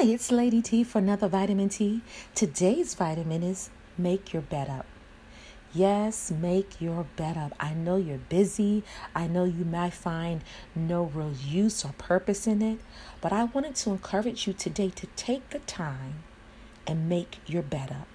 Hi, it's Lady T for another vitamin T. Today's vitamin is make your bed up. Yes, make your bed up. I know you're busy. I know you might find no real use or purpose in it, but I wanted to encourage you today to take the time and make your bed up.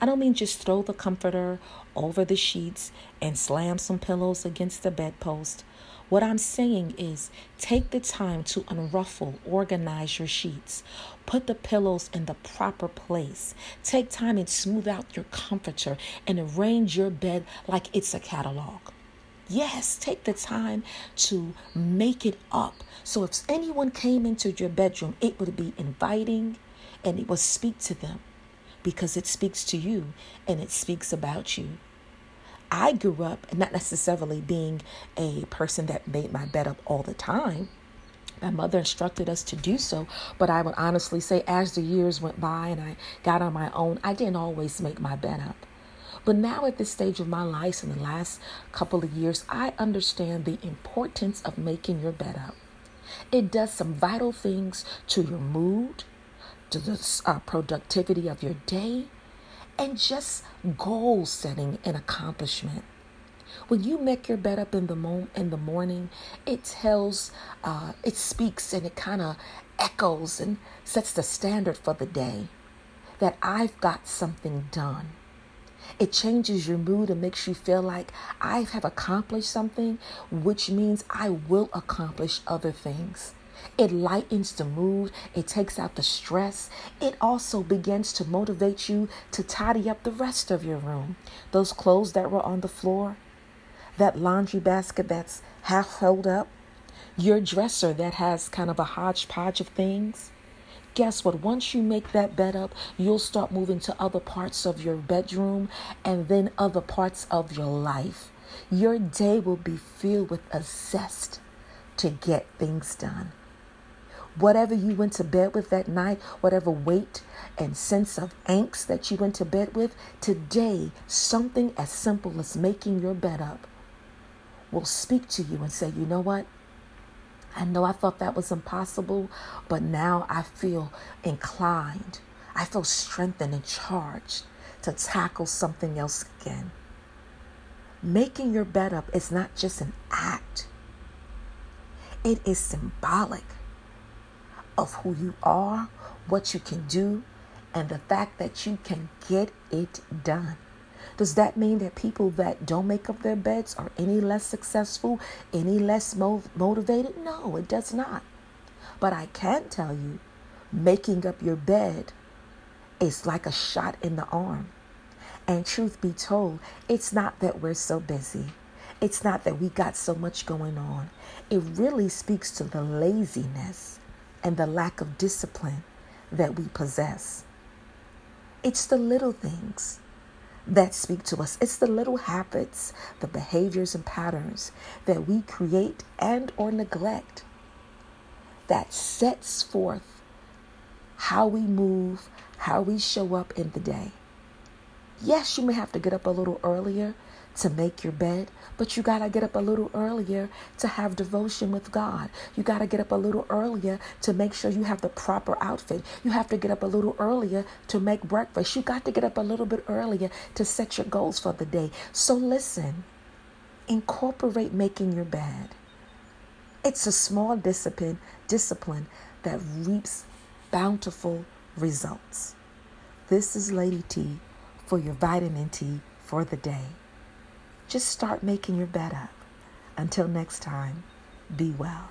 I don't mean just throw the comforter over the sheets and slam some pillows against the bedpost. What I'm saying is take the time to unruffle, organize your sheets, put the pillows in the proper place. Take time and smooth out your comforter and arrange your bed like it's a catalog. Yes, take the time to make it up. So if anyone came into your bedroom, it would be inviting and it would speak to them because it speaks to you and it speaks about you. I grew up not necessarily being a person that made my bed up all the time. My mother instructed us to do so, but I would honestly say as the years went by and I got on my own, I didn't always make my bed up. But now, at this stage of my life, in the last couple of years, I understand the importance of making your bed up. It does some vital things to your mood, to the uh, productivity of your day, and just goal setting and accomplishment. When you make your bed up in the mo- in the morning, it tells, uh, it speaks, and it kind of echoes and sets the standard for the day that I've got something done. It changes your mood and makes you feel like I have accomplished something, which means I will accomplish other things. It lightens the mood, it takes out the stress. It also begins to motivate you to tidy up the rest of your room. Those clothes that were on the floor, that laundry basket that's half held up, your dresser that has kind of a hodgepodge of things. Guess what? Once you make that bed up, you'll start moving to other parts of your bedroom and then other parts of your life. Your day will be filled with a zest to get things done. Whatever you went to bed with that night, whatever weight and sense of angst that you went to bed with, today, something as simple as making your bed up will speak to you and say, you know what? I know I thought that was impossible, but now I feel inclined. I feel strengthened and charged to tackle something else again. Making your bed up is not just an act, it is symbolic of who you are, what you can do, and the fact that you can get it done. Does that mean that people that don't make up their beds are any less successful, any less mo- motivated? No, it does not. But I can tell you, making up your bed is like a shot in the arm. And truth be told, it's not that we're so busy. It's not that we got so much going on. It really speaks to the laziness and the lack of discipline that we possess. It's the little things that speak to us. It's the little habits, the behaviors and patterns that we create and or neglect that sets forth how we move, how we show up in the day. Yes, you may have to get up a little earlier to make your bed, but you got to get up a little earlier to have devotion with God. You got to get up a little earlier to make sure you have the proper outfit. You have to get up a little earlier to make breakfast. You got to get up a little bit earlier to set your goals for the day. So listen, incorporate making your bed. It's a small discipline, discipline that reaps bountiful results. This is Lady T for your vitamin T for the day. Just start making your bed up. Until next time, be well.